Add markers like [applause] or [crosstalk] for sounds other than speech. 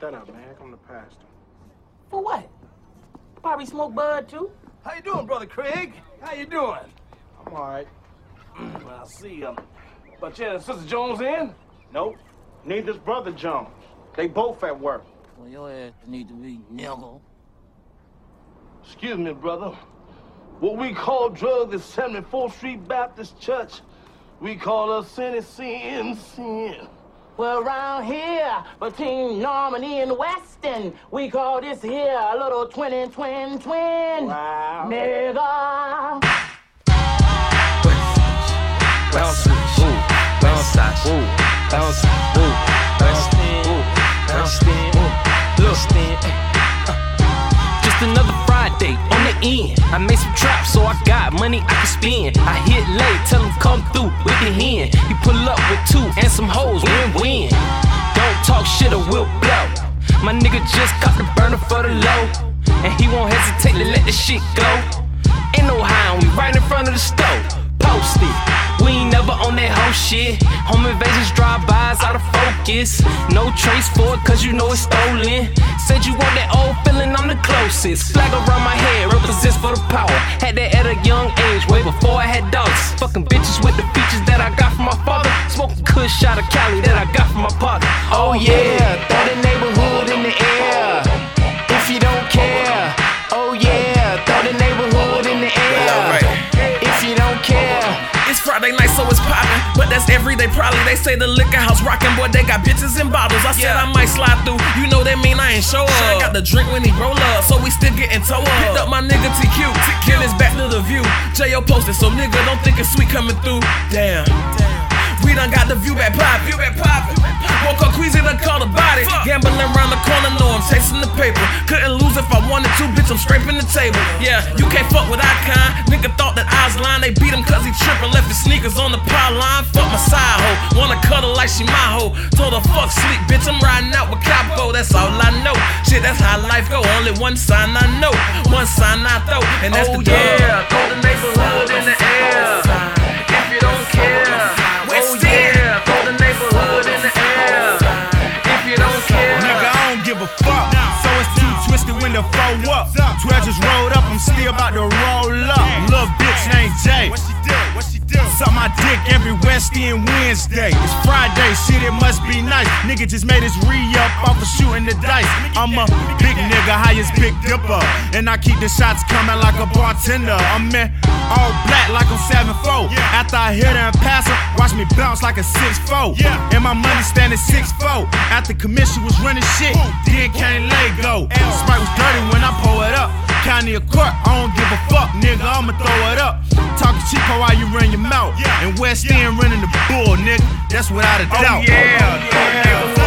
that up, man. Here come the pastor. For what? Probably smoke bud too. How you doing, brother Craig? How you doing? I'm all right. [clears throat] well, I see. Um, but yeah, Sister Jones in? Nope. Neither's brother Jones. They both at work. Well, your ass need to be nimble. Excuse me, brother. What we call drugs at 74th Street Baptist Church, we call us sin sin, sin. Well, around here, between Normandie and Western, we call this here a little twin twin twin. Wow. Nigga. Bounce, ooh, bounce, ooh, bounce, ooh, bounce, ooh, bounce, ooh, look, Just another Friday on the end. I made some traps, so I got money I can spend. I hit late, tell him come through with the hen. He pull up with two and some hoes, win win. Don't talk shit or we'll blow. My nigga just got the burner for the low, and he won't hesitate to let the shit go. Ain't no high, we right in front of the stove. Post it. We ain't never on that whole shit. Home invasions, drive-bys, out of focus. No trace for it, cause you know it's stolen. Said you want that old feeling, I'm the closest. Flag around my head, represents for the power. Had that at a young age, way before I had dogs. Fucking bitches with the features that I got from my father. Smoking kush out of Cali that I got. Oh yeah, throw the neighborhood in the air. If you don't care, oh yeah, throw the neighborhood in the air. If you don't care. It's Friday night, so it's poppin'. But that's every day, probably. They say the liquor house rockin', boy, they got bitches in bottles. I said I might slide through. You know that mean I ain't show up. I got the drink when he roll up, so we still getting toe up. Hit up my nigga TQ, then it's back to the view. J.O. posted, so nigga don't think it's sweet coming through. Damn. We done got the view back poppin'. View back poppin'. Woke up queasy, done called a body. Gambling around the corner, no, I'm chasing the paper. Couldn't lose if I wanted to, bitch, I'm scraping the table. Yeah, you can't fuck with Icon. Nigga thought that I was lying. They beat him cause he trippin'. Left his sneakers on the pile line. Fuck my side hoe. Wanna cuddle like she my hoe. Told her fuck sleep, bitch, I'm riding out with Capo. That's all I know. Shit, that's how life go. Only one sign I know. One sign I throw, and that's Oh the yeah, throw the neighborhood in the when the foe up. Just rolled up, I'm still about to roll up. Little bitch named Jay. What she do? What she do? Suck my dick every West End Wednesday. It's Friday, shit, it must be nice. Nigga just made his re up off of shooting the dice. I'm a big nigga, highest big dipper. And I keep the shots coming like a bartender. I'm in all black like I'm 7'4. After I hit her and pass her, watch bounce like a 6'4. And my money standing 6'4. After commission was running shit, then can't let go. Sprite was dirty when I pull it up. County of court, I don't give a fuck, nigga. I'ma throw it up. Talking Chico while you run your mouth. And West End running the bull, nigga. That's without a oh, doubt. yeah, oh, throw the